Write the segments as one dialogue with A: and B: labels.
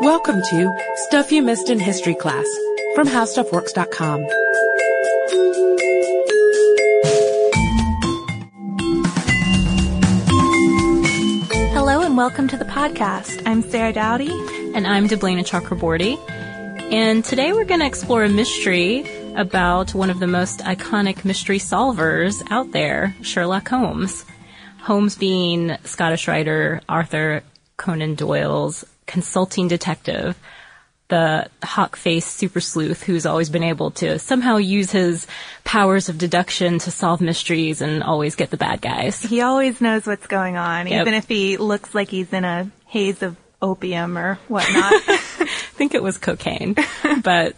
A: Welcome to Stuff You Missed in History Class from HowStuffWorks.com.
B: Hello and welcome to the podcast. I'm Sarah Dowdy.
C: And I'm Deblina Chakraborty. And today we're going to explore a mystery about one of the most iconic mystery solvers out there, Sherlock Holmes. Holmes being Scottish writer Arthur Conan Doyle's consulting detective, the hawk-faced super sleuth who's always been able to somehow use his powers of deduction to solve mysteries and always get the bad guys.
B: He always knows what's going on,
C: Yep.
B: even if he looks like he's in a haze of opium or whatnot.
C: I think it was cocaine, but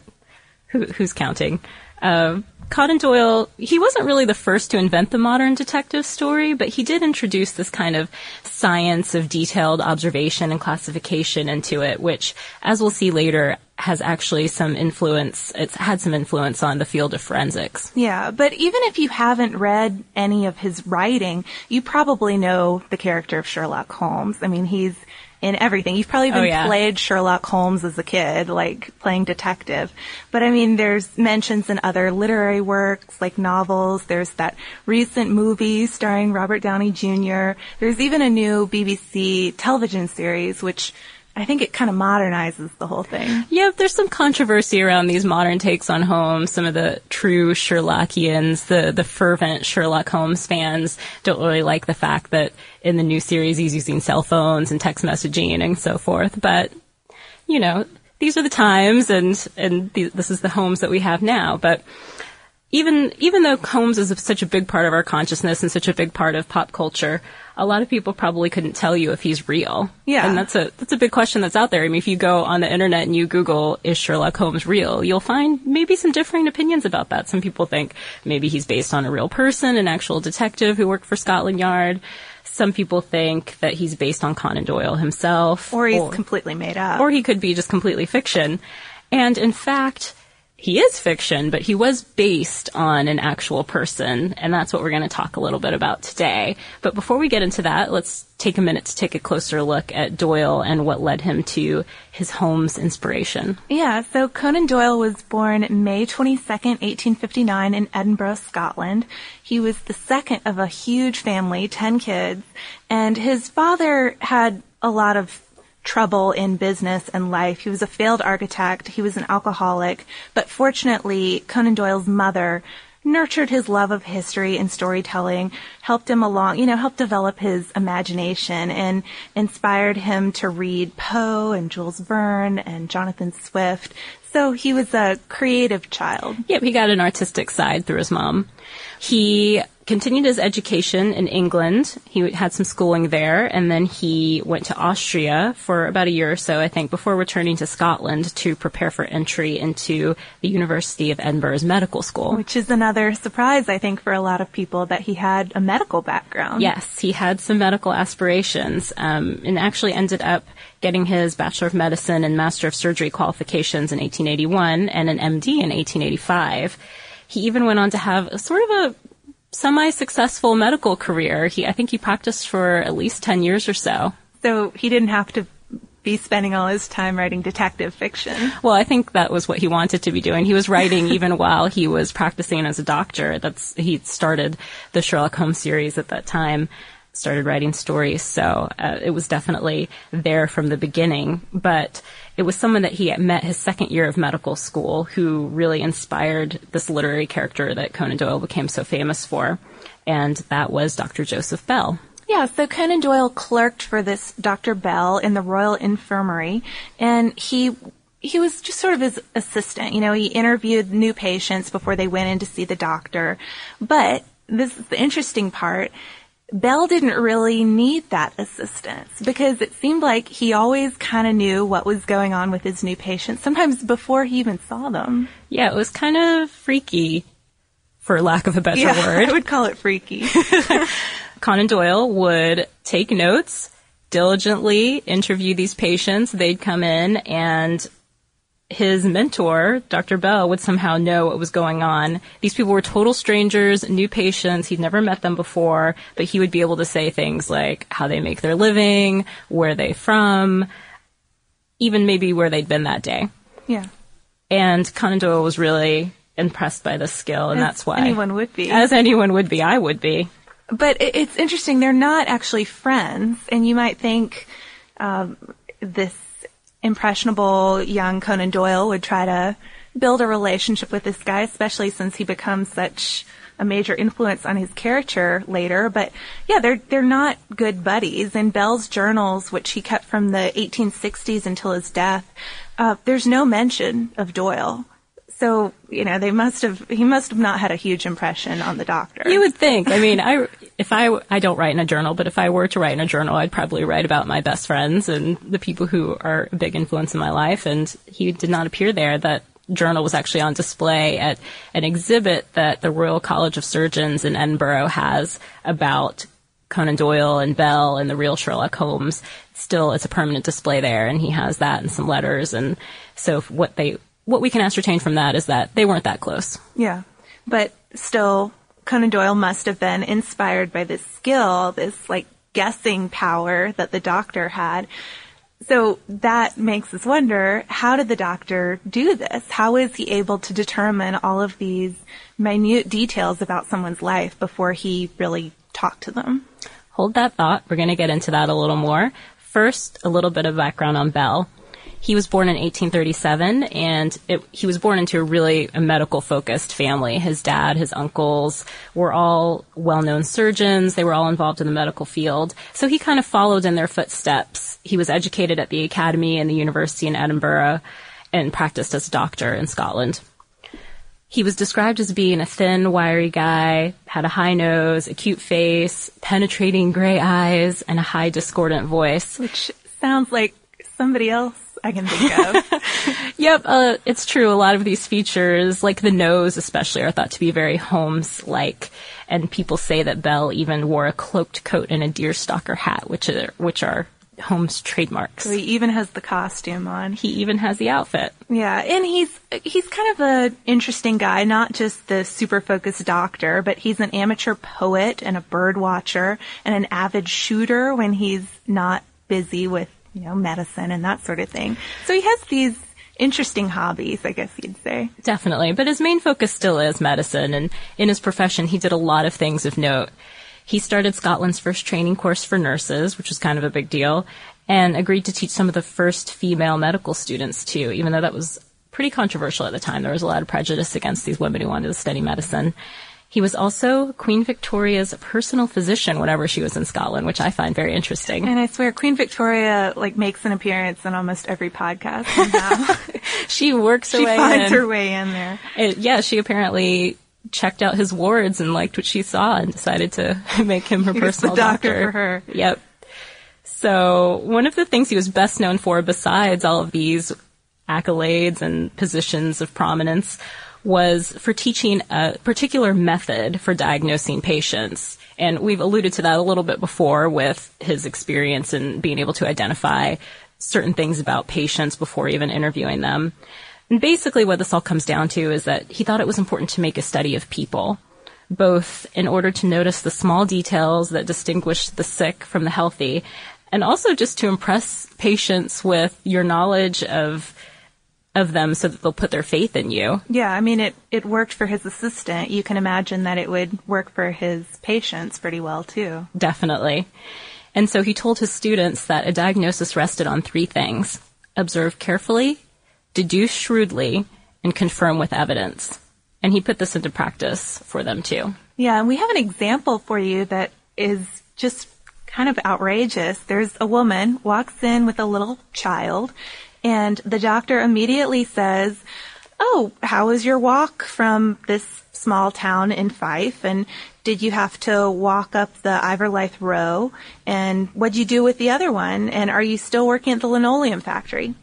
C: who, who's counting? Uh, Conan Doyle, he wasn't really the first to invent the modern detective story, but he did introduce this kind of science of detailed observation and classification into it, which, as we'll see later, has actually some influence, it's had some influence on the field of forensics.
B: yeah, but even if you haven't read any of his writing, you probably know the character of Sherlock Holmes. I mean, he's in everything. You've probably even
C: Oh, yeah.
B: played Sherlock Holmes as a kid, like playing detective. But I mean, there's mentions in other literary works, like novels. There's that recent movie starring Robert Downey Jr. There's even a new BBC television series, which I think it kind of modernizes the whole thing.
C: Yeah, there's some controversy around these modern takes on Holmes. Some of the true Sherlockians, the, the fervent Sherlock Holmes fans don't really like the fact that in the new series he's using cell phones and text messaging and so forth. But, you know, these are the times and, and th- this is the Holmes that we have now. But even even though Holmes is such a big part of our consciousness and such a big part of pop culture, a lot of people probably couldn't tell you if he's real.
B: Yeah.
C: and that's a that's a big question that's out there. I mean, if you go on the internet and you Google "Is Sherlock Holmes real?" you'll find maybe some differing opinions about that. Some people think maybe he's based on a real person, an actual detective who worked for Scotland Yard. Some people think that he's based on Conan Doyle himself,
B: Or he's completely made up.
C: or he could be just completely fiction. And in fact, he is fiction, but he was based on an actual person, and that's what we're going to talk a little bit about today. But before we get into that, let's take a minute to take a closer look at Doyle and what led him to his Holmes inspiration.
B: Yeah, so Conan Doyle was born May 22nd, 1859 in Edinburgh, Scotland. He was the second of a huge family, 10 kids, and his father had a lot of trouble in business and life. He was a failed architect, he was an alcoholic, but fortunately, Conan Doyle's mother nurtured his love of history and storytelling, helped him along, you know, helped develop his imagination and inspired him to read Poe and Jules Verne and Jonathan Swift. So he was a creative child.
C: Yep, he got an artistic side through his mom. He continued his education in England. He had some schooling there, and then he went to Austria for about a year or so, I think, before returning to Scotland to prepare for entry into the University of Edinburgh's medical school.
B: Which is another surprise, I think, for a lot of people that he had a medical background.
C: Yes, he had some medical aspirations, um, and actually ended up getting his Bachelor of Medicine and Master of Surgery qualifications in 1881 and an MD in 1885. He even went on to have a sort of a semi-successful medical career. He, I think he practiced for at least 10 years or so.
B: So he didn't have to be spending all his time writing detective fiction.
C: Well, I think that was what he wanted to be doing. He was writing even while he was practicing as a doctor. That's he started the Sherlock Holmes series at that time. Started writing stories, so uh, it was definitely there from the beginning. But it was someone that he met his second year of medical school who really inspired this literary character that Conan Doyle became so famous for, and that was Dr. Joseph Bell.
B: Yeah, so Conan Doyle clerked for this Dr. Bell in the Royal Infirmary, and he he was just sort of his assistant. You know, he interviewed new patients before they went in to see the doctor. But this is the interesting part. Bell didn't really need that assistance because it seemed like he always kind of knew what was going on with his new patients, sometimes before he even saw them.
C: Yeah, it was kind of freaky, for lack of a better word.
B: I would call it freaky.
C: Conan Doyle would take notes, diligently interview these patients. They'd come in and his mentor, Dr. Bell, would somehow know what was going on. These people were total strangers, new patients. He'd never met them before, but he would be able to say things like how they make their living, where they from. even maybe where they'd been that day.
B: Yeah.
C: And Conan Doyle was really impressed by this skill, and
B: As
C: that's why
B: anyone would be.
C: as anyone would be, I would be.
B: But it's interesting, they're not actually friends, and you might think um, this impressionable young Conan Doyle would try to build a relationship with this guy, especially since he becomes such a major influence on his character later. But yeah, they're they're not good buddies. In Bell's journals, which he kept from the 1860s until his death, uh, there's no mention of Doyle. So you know they must have he must have not had a huge impression on the doctor.
C: You would think. I mean, I if I I don't write in a journal, but if I were to write in a journal, I'd probably write about my best friends and the people who are a big influence in my life. And he did not appear there. That journal was actually on display at an exhibit that the Royal College of Surgeons in Edinburgh has about Conan Doyle and Bell and the real Sherlock Holmes. Still, it's a permanent display there, and he has that and some letters. And so, what they what we can ascertain from that is that they weren't that close.
B: Yeah. But still, Conan Doyle must have been inspired by this skill, this like guessing power that the doctor had. So that makes us wonder, how did the doctor do this? How is he able to determine all of these minute details about someone's life before he really talked to them?
C: Hold that thought. We're going to get into that a little more. First, a little bit of background on Bell. He was born in 1837, and it, he was born into a really medical focused family. His dad, his uncles were all well known surgeons. They were all involved in the medical field. So he kind of followed in their footsteps. He was educated at the academy and the university in Edinburgh and practiced as a doctor in Scotland. He was described as being a thin, wiry guy, had a high nose, a cute face, penetrating gray eyes, and a high discordant voice.
B: Which sounds like somebody else I can think of.
C: Yep, uh, it's true. A lot of these features, like the nose especially, are thought to be very Holmes-like. And people say that Bell even wore a cloaked coat and a deerstalker hat, which are, which are Holmes trademarks.
B: so he even has the costume on.
C: He even has the outfit.
B: Yeah, and he's he's kind of an interesting guy, not just the super focused doctor, but he's an amateur poet and a bird watcher and an avid shooter when he's not busy with, you know, medicine and that sort of thing. So he has these interesting hobbies, I guess you'd say.
C: Definitely. But his main focus still is medicine. And in his profession, he did a lot of things of note. He started Scotland's first training course for nurses, which was kind of a big deal, and agreed to teach some of the first female medical students too, even though that was pretty controversial at the time. There was a lot of prejudice against these women who wanted to study medicine. He was also Queen Victoria's personal physician whenever she was in Scotland, which I find very interesting.
B: And I swear Queen Victoria like makes an appearance in almost every podcast. Uh,
C: she works her
B: she
C: way
B: finds
C: in.
B: her way in there.
C: It- yeah, she apparently checked out his wards and liked what she saw and decided to make him her
B: He
C: personal
B: doctor for her.
C: Yep. So one of the things he was best known for, besides all of these accolades and positions of prominence, was for teaching a particular method for diagnosing patients. And we've alluded to that a little bit before with his experience in being able to identify certain things about patients before even interviewing them. And basically what this all comes down to is that he thought it was important to make a study of people, both in order to notice the small details that distinguish the sick from the healthy, and also just to impress patients with your knowledge of of them so that they'll put their faith in you.
B: Yeah, I mean it it worked for his assistant. You can imagine that it would work for his patients pretty well too.
C: Definitely. And so he told his students that a diagnosis rested on three things observe carefully, deduce shrewdly, and confirm with evidence. And he put this into practice for them too.
B: Yeah, and we have an example for you that is just kind of outrageous. There's a woman walks in with a little child and the doctor immediately says, "Oh, how was your walk from this small town in Fife and did you have to walk up the Inverleith Row and what'd you do with the other one and are you still working at the linoleum factory?"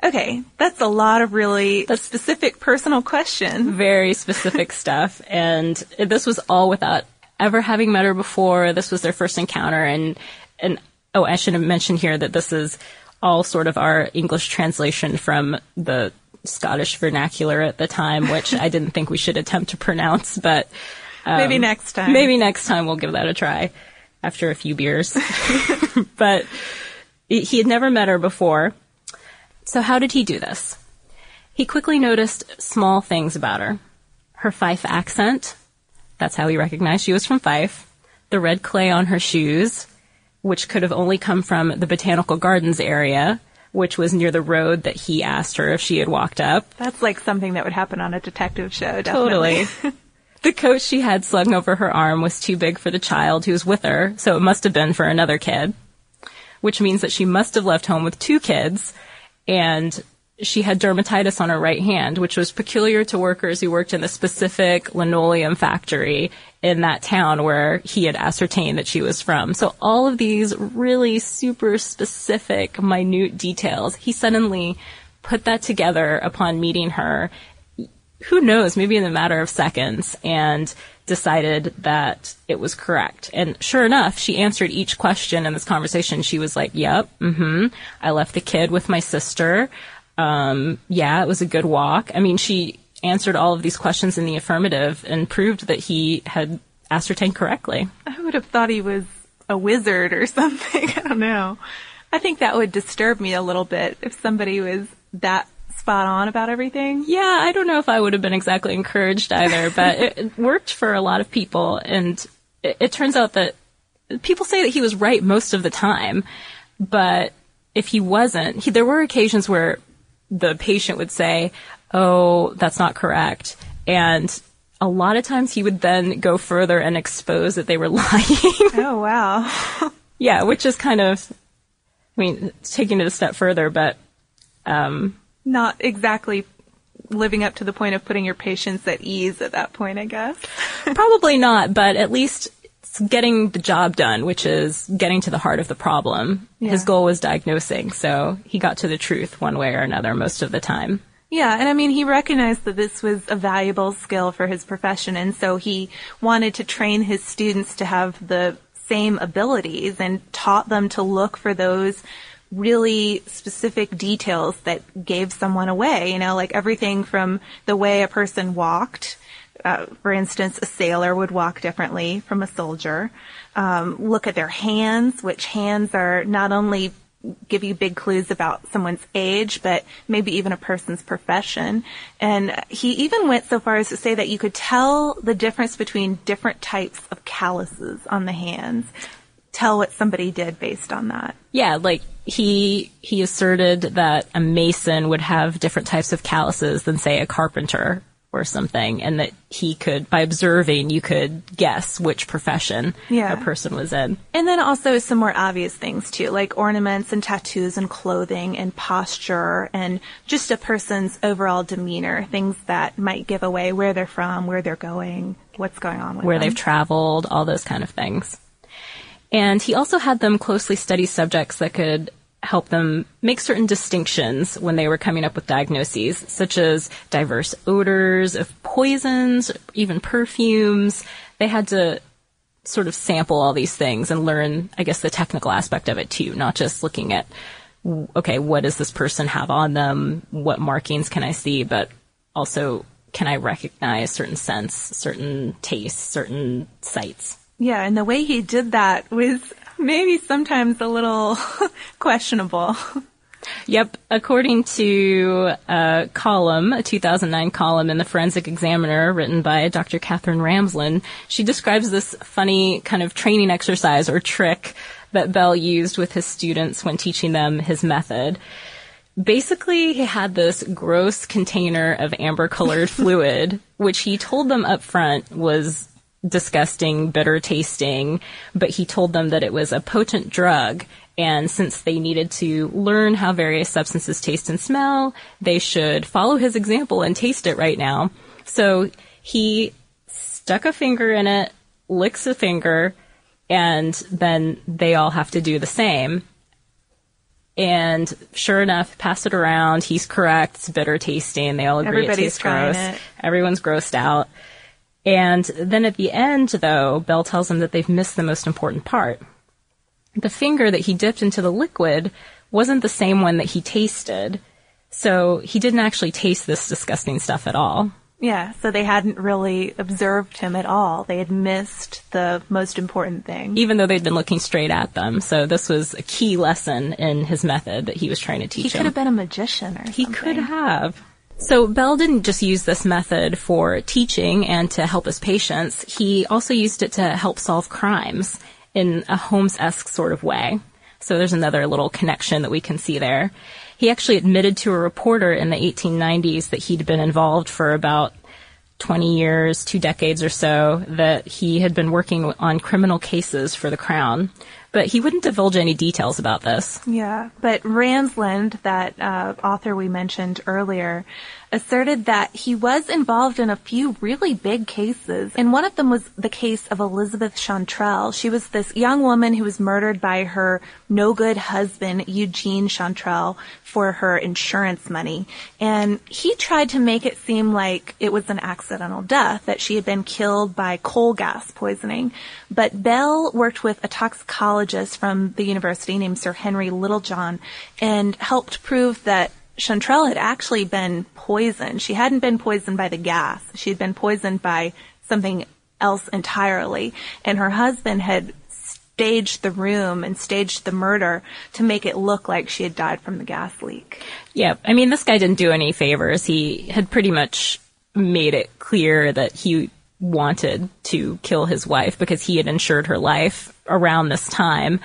B: Okay, that's a lot of really a specific personal questions.
C: Very specific stuff. And this was all without ever having met her before. This was their first encounter. And, and, oh, I should have mentioned here that this is all sort of our English translation from the Scottish vernacular at the time, which I didn't think we should attempt to pronounce, but
B: Maybe um, next time.
C: maybe next time we'll give that a try after a few beers. but he had never met her before. So how did he do this? He quickly noticed small things about her. Her Fife accent. That's how he recognized she was from Fife. The red clay on her shoes, which could have only come from the Botanical Gardens area, which was near the road that he asked her if she had walked up.
B: That's like something that would happen on a detective show, definitely.
C: Totally. the coat she had slung over her arm was too big for the child who was with her, so it must have been for another kid. Which means that she must have left home with two kids, and she had dermatitis on her right hand, which was peculiar to workers who worked in the specific linoleum factory in that town where he had ascertained that she was from. So all of these really super specific, minute details, he suddenly put that together upon meeting her. Who knows, maybe in a matter of seconds and decided that it was correct. And sure enough, she answered each question in this conversation. She was like, yep, mm-hmm. I left the kid with my sister. Um, yeah, it was a good walk. I mean, she answered all of these questions in the affirmative and proved that he had ascertained correctly.
B: I would have thought he was a wizard or something. I don't know. I think that would disturb me a little bit if somebody was that spot on about everything.
C: Yeah, I don't know if I would have been exactly encouraged either, but it, it, worked for a lot of people. And it, it turns out that people say that he was right most of the time, but if he wasn't, he, there were occasions where the patient would say, "Oh, that's not correct," and a lot of times he would then go further and expose that they were lying.
B: oh wow!
C: yeah, which is kind of, I mean, taking it a step further, but um,
B: not exactly living up to the point of putting your patients at ease at that point, I guess.
C: Probably not, but at least getting the job done, which is getting to the heart of the problem. Yeah. His goal was diagnosing, so he got to the truth one way or another most of the time.
B: Yeah, and I mean, he recognized that this was a valuable skill for his profession, and so he wanted to train his students to have the same abilities and taught them to look for those really specific details that gave someone away, you know, like everything from the way a person walked uh, for instance, a sailor would walk differently from a soldier. Um, look at their hands, which hands are not only give you big clues about someone's age, but maybe even a person's profession. And he even went so far as to say that you could tell the difference between different types of calluses on the hands. Tell what somebody did based on that.
C: Yeah, like he he asserted that a mason would have different types of calluses than say a carpenter or something and that he could by observing you could guess which profession yeah. a person was in
B: and then also some more obvious things too like ornaments and tattoos and clothing and posture and just a person's overall demeanor things that might give away where they're from where they're going what's going on with them.
C: where
B: them.
C: they've traveled all those kind of things and he also had them closely study subjects that could help them make certain distinctions when they were coming up with diagnoses, such as diverse odors of poisons, even perfumes. They had to sort of sample all these things and learn, I guess, the technical aspect of it too, not just looking at, okay, what does this person have on them? What markings can I see? But also, can I recognize certain scents, certain tastes, certain sights?
B: Yeah, and the way he did that was maybe sometimes a little questionable.
C: Yep. According to a column, a 2009 column in the Forensic Examiner written by Dr. Katherine Ramsland, she describes this funny kind of training exercise or trick that Bell used with his students when teaching them his method. Basically, he had this gross container of amber colored fluid, which he told them up front was disgusting, bitter tasting, but he told them that it was a potent drug. And since they needed to learn how various substances taste and smell, they should follow his example and taste it right now. So he stuck a finger in it, licks a finger, and then they all have to do the same. And sure enough, pass it around. He's correct. It's bitter tasting. They all agree
B: Everybody's
C: it tastes gross.
B: It.
C: Everyone's grossed out. And then at the end, though, Bell tells him that they've missed the most important part. The finger that he dipped into the liquid wasn't the same one that he tasted. So he didn't actually taste this disgusting stuff at all.
B: Yeah, so they hadn't really observed him at all. They had missed the most important thing.
C: Even though they'd been looking straight at them. So this was a key lesson in his method that he was trying to teach
B: he could
C: him.
B: have been a magician or
C: He
B: something.
C: could have. So Bell didn't just use this method for teaching and to help his patients. He also used it to help solve crimes in a Holmes-esque sort of way. So there's another little connection that we can see there. He actually admitted to a reporter in the 1890s that he'd been involved for about 20 years, two decades or so, that he had been working on criminal cases for the Crown. But he wouldn't divulge any details about this.
B: Yeah, but Ramsland, that uh, author we mentioned earlier, asserted that he was involved in a few really big cases. And one of them was the case of Elizabeth Chantrelle. She was this young woman who was murdered by her no good husband, Eugene Chantrelle, for her insurance money. And he tried to make it seem like it was an accidental death, that she had been killed by coal gas poisoning. But Bell worked with a toxicologist from the university named Sir Henry Littlejohn and helped prove that Chantrelle had actually been poisoned. She hadn't been poisoned by the gas. She had been poisoned by something else entirely. And her husband had staged the room and staged the murder to make it look like she had died from the gas leak.
C: Yeah, I mean, this guy didn't do any favors. He had pretty much made it clear that he wanted to kill his wife because he had insured her life around this time.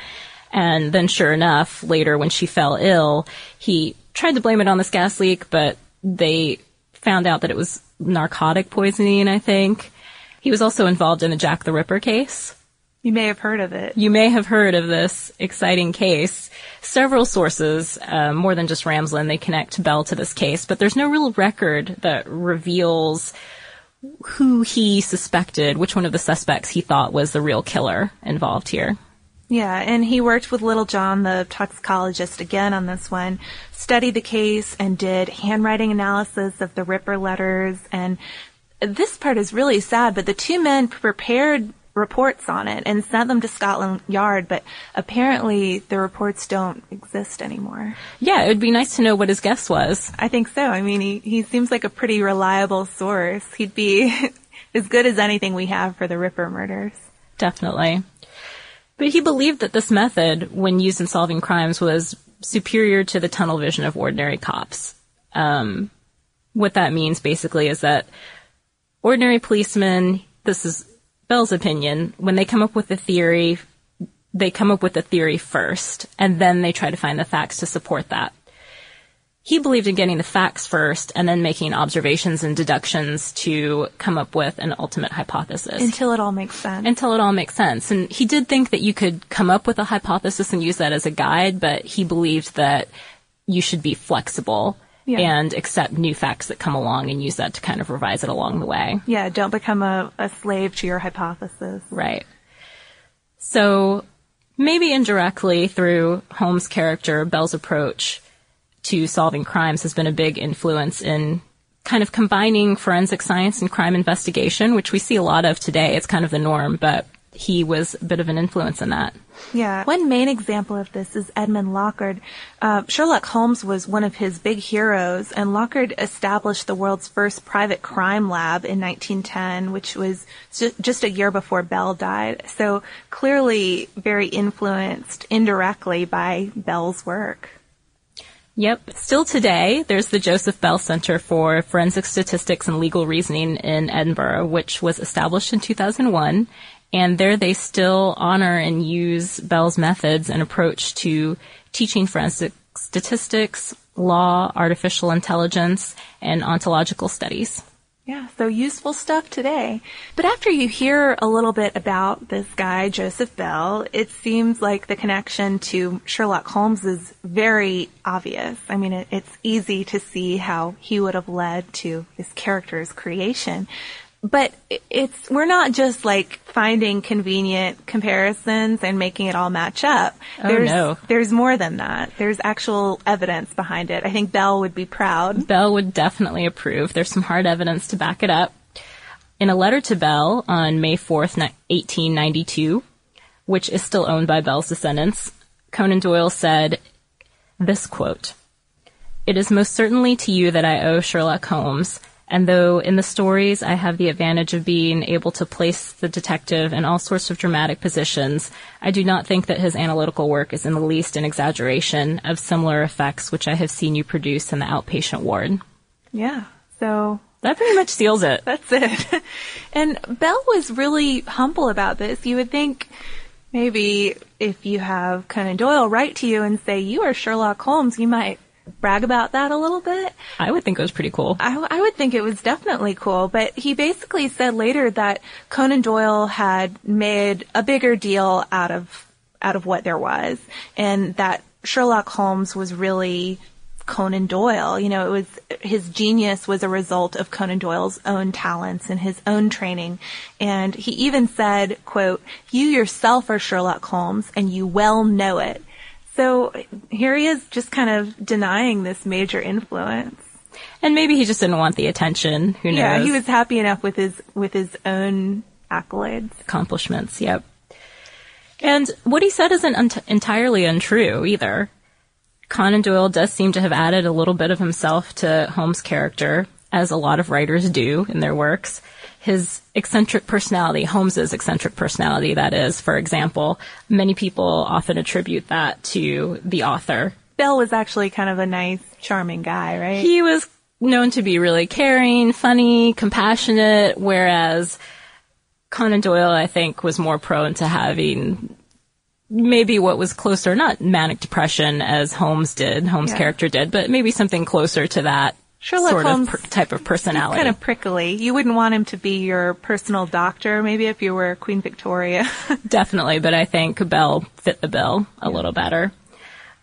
C: And then sure enough, later when she fell ill, he tried to blame it on this gas leak, but they found out that it was narcotic poisoning, I think. He was also involved in the Jack the Ripper case.
B: You may have heard of it.
C: You may have heard of this exciting case. Several sources, uh, more than just Ramsland, they connect Bell to this case, but there's no real record that reveals who he suspected, which one of the suspects he thought was the real killer involved here.
B: Yeah, and he worked with Littlejohn, the toxicologist, again on this one, studied the case and did handwriting analysis of the Ripper letters. And this part is really sad, but the two men prepared reports on it and sent them to Scotland Yard, but apparently the reports don't exist anymore.
C: Yeah, it would be nice to know what his guess was.
B: I think so. I mean, he, he seems like a pretty reliable source. He'd be as good as anything we have for the Ripper murders.
C: Definitely. But he believed that this method, when used in solving crimes, was superior to the tunnel vision of ordinary cops. Um, what that means basically is that ordinary policemen, this is Bell's opinion, when they come up with a theory, they come up with a theory first, and then they try to find the facts to support that. He believed in getting the facts first and then making observations and deductions to come up with an ultimate hypothesis
B: Until it all makes sense.
C: until it all makes sense. And he did think that you could come up with a hypothesis and use that as a guide, but he believed that you should be flexible
B: Yeah.
C: and accept new facts that come along and use that to kind of revise it along the way.
B: yeah, don't become a, a slave to your hypothesis.
C: Right. So maybe indirectly through Holmes' character, Bell's approach to solving crimes has been a big influence in kind of combining forensic science and crime investigation, which we see a lot of today. It's kind of the norm, but he was a bit of an influence in that.
B: Yeah. One main example of this is Edmond Locard. Uh, Sherlock Holmes was one of his big heroes, and Lockard established the world's first private crime lab in 1910, which was ju- just a year before Bell died. So clearly very influenced indirectly by Bell's work.
C: Yep. Still today, there's the Joseph Bell Center for Forensic Statistics and Legal Reasoning in Edinburgh, which was established in 2001. And there they still honor and use Bell's methods and approach to teaching forensic statistics, law, artificial intelligence, and ontological studies.
B: Yeah, so useful stuff today. But after you hear a little bit about this guy, Joseph Bell, it seems like the connection to Sherlock Holmes is very obvious. I mean, it, it's easy to see how he would have led to this character's creation. But it's, we're not just like finding convenient comparisons and making it all match up.
C: Oh,
B: there's,
C: no.
B: there's more than that. There's actual evidence behind it. I think Bell would be proud.
C: Bell would definitely approve. There's some hard evidence to back it up. In a letter to Bell on May 4th, 1892, which is still owned by Bell's descendants, Conan Doyle said this quote, It is most certainly to you that I owe Sherlock Holmes, And though in the stories I have the advantage of being able to place the detective in all sorts of dramatic positions, I do not think that his analytical work is in the least an exaggeration of similar effects which I have seen you produce in the outpatient ward.
B: Yeah. So
C: that pretty much seals it.
B: That's it. and Bell was really humble about this. You would think maybe if you have Conan Doyle write to you and say, you are Sherlock Holmes, you might brag about that a little bit.
C: I would think it was pretty cool.
B: I, I, would think it was definitely cool, but he basically said later that Conan Doyle had made a bigger deal out of out of what there was, and that Sherlock Holmes was really Conan Doyle. You know, it was his genius was a result of Conan Doyle's own talents and his own training. And he even said, quote, "You yourself are Sherlock Holmes and you well know it." So here he is just kind of denying this major influence.
C: And maybe he just didn't want the attention. Who knows?
B: Yeah, he was happy enough with his with his own accolades,
C: accomplishments. Yep. And what he said isn't un- entirely untrue either. Conan Doyle does seem to have added a little bit of himself to Holmes' character, as a lot of writers do in their works his eccentric personality, Holmes's eccentric personality, that is, for example, many people often attribute that to the author.
B: Bell was actually kind of a nice, charming guy, right?
C: He was known to be really caring, funny, compassionate, whereas Conan Doyle, I think, was more prone to having maybe what was closer, not manic depression as Holmes did, Holmes' yeah. character did, but maybe something closer to that Sherlock sort Holmes of per- type of personality.
B: Kind of prickly. You wouldn't want him to be your personal doctor, maybe if you were Queen Victoria.
C: Definitely, but I think Bell fit the bill a yeah. little better.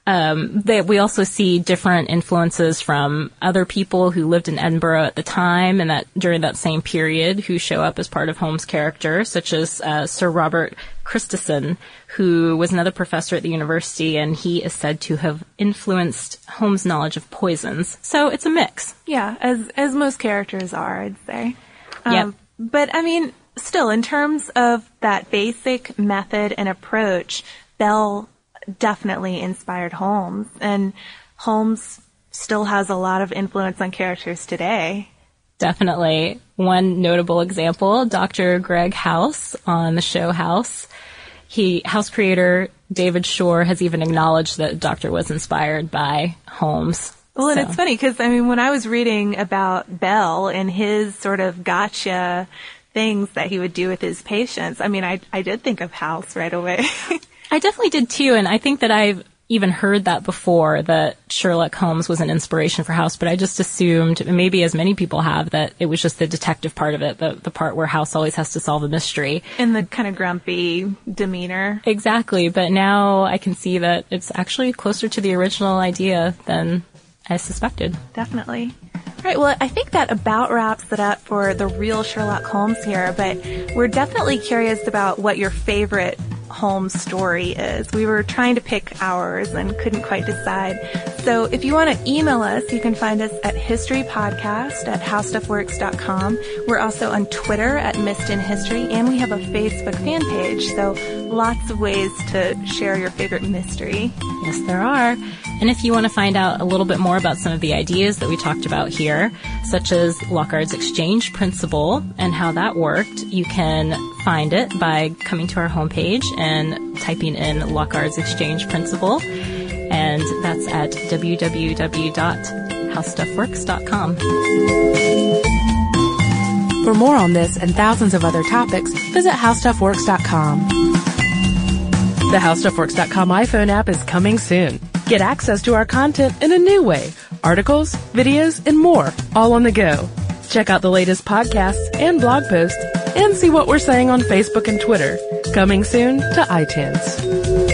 C: Um, they, we also see different influences from other people who lived in Edinburgh at the time and that during that same period who show up as part of Holmes' character, such as uh, Sir Robert Christison, who was another professor at the university, and he is said to have influenced Holmes' knowledge of poisons. So it's a mix.
B: Yeah, as as most characters are, I'd say.
C: Um, yeah.
B: But I mean, still, in terms of that basic method and approach, Bell definitely inspired Holmes, and Holmes still has a lot of influence on characters today.
C: Definitely. One notable example, Dr. Greg House on the show House. He, House creator David Shore has even acknowledged that Doctor was inspired by Holmes.
B: Well, and it's funny because, I mean, when I was reading about Bell and his sort of gotcha things that he would do with his patients, I mean, I, I did think of House right away.
C: I definitely did too, and I think that I've even heard that before that Sherlock Holmes was an inspiration for House, but I just assumed, maybe as many people have, that it was just the detective part of it, the, the part where House always has to solve a mystery.
B: And the kind of grumpy demeanor.
C: Exactly, but now I can see that it's actually closer to the original idea than I suspected.
B: Definitely. All right, well, I think that about wraps it up for the real Sherlock Holmes here, but we're definitely curious about what your favorite Holmes story is. We were trying to pick ours and couldn't quite decide. So if you want to email us, you can find us at historypodcast at howstuffworks.com. We're also on Twitter at Missed in History, and we have a Facebook fan page. So lots of ways to share your favorite mystery.
C: Yes, there are. And if you want to find out a little bit more about some of the ideas that we talked about here, such as Locard's exchange principle and how that worked, you can find it by coming to our homepage and typing in Locard's exchange principle. And that's at www.howstuffworks.com.
A: For more on this and thousands of other topics, visit howstuffworks.com. The howstuffworks.com iPhone app is coming soon. Get access to our content in a new way. Articles, videos, and more, all on the go. Check out the latest podcasts and blog posts and see what we're saying on Facebook and Twitter. Coming soon to iTunes.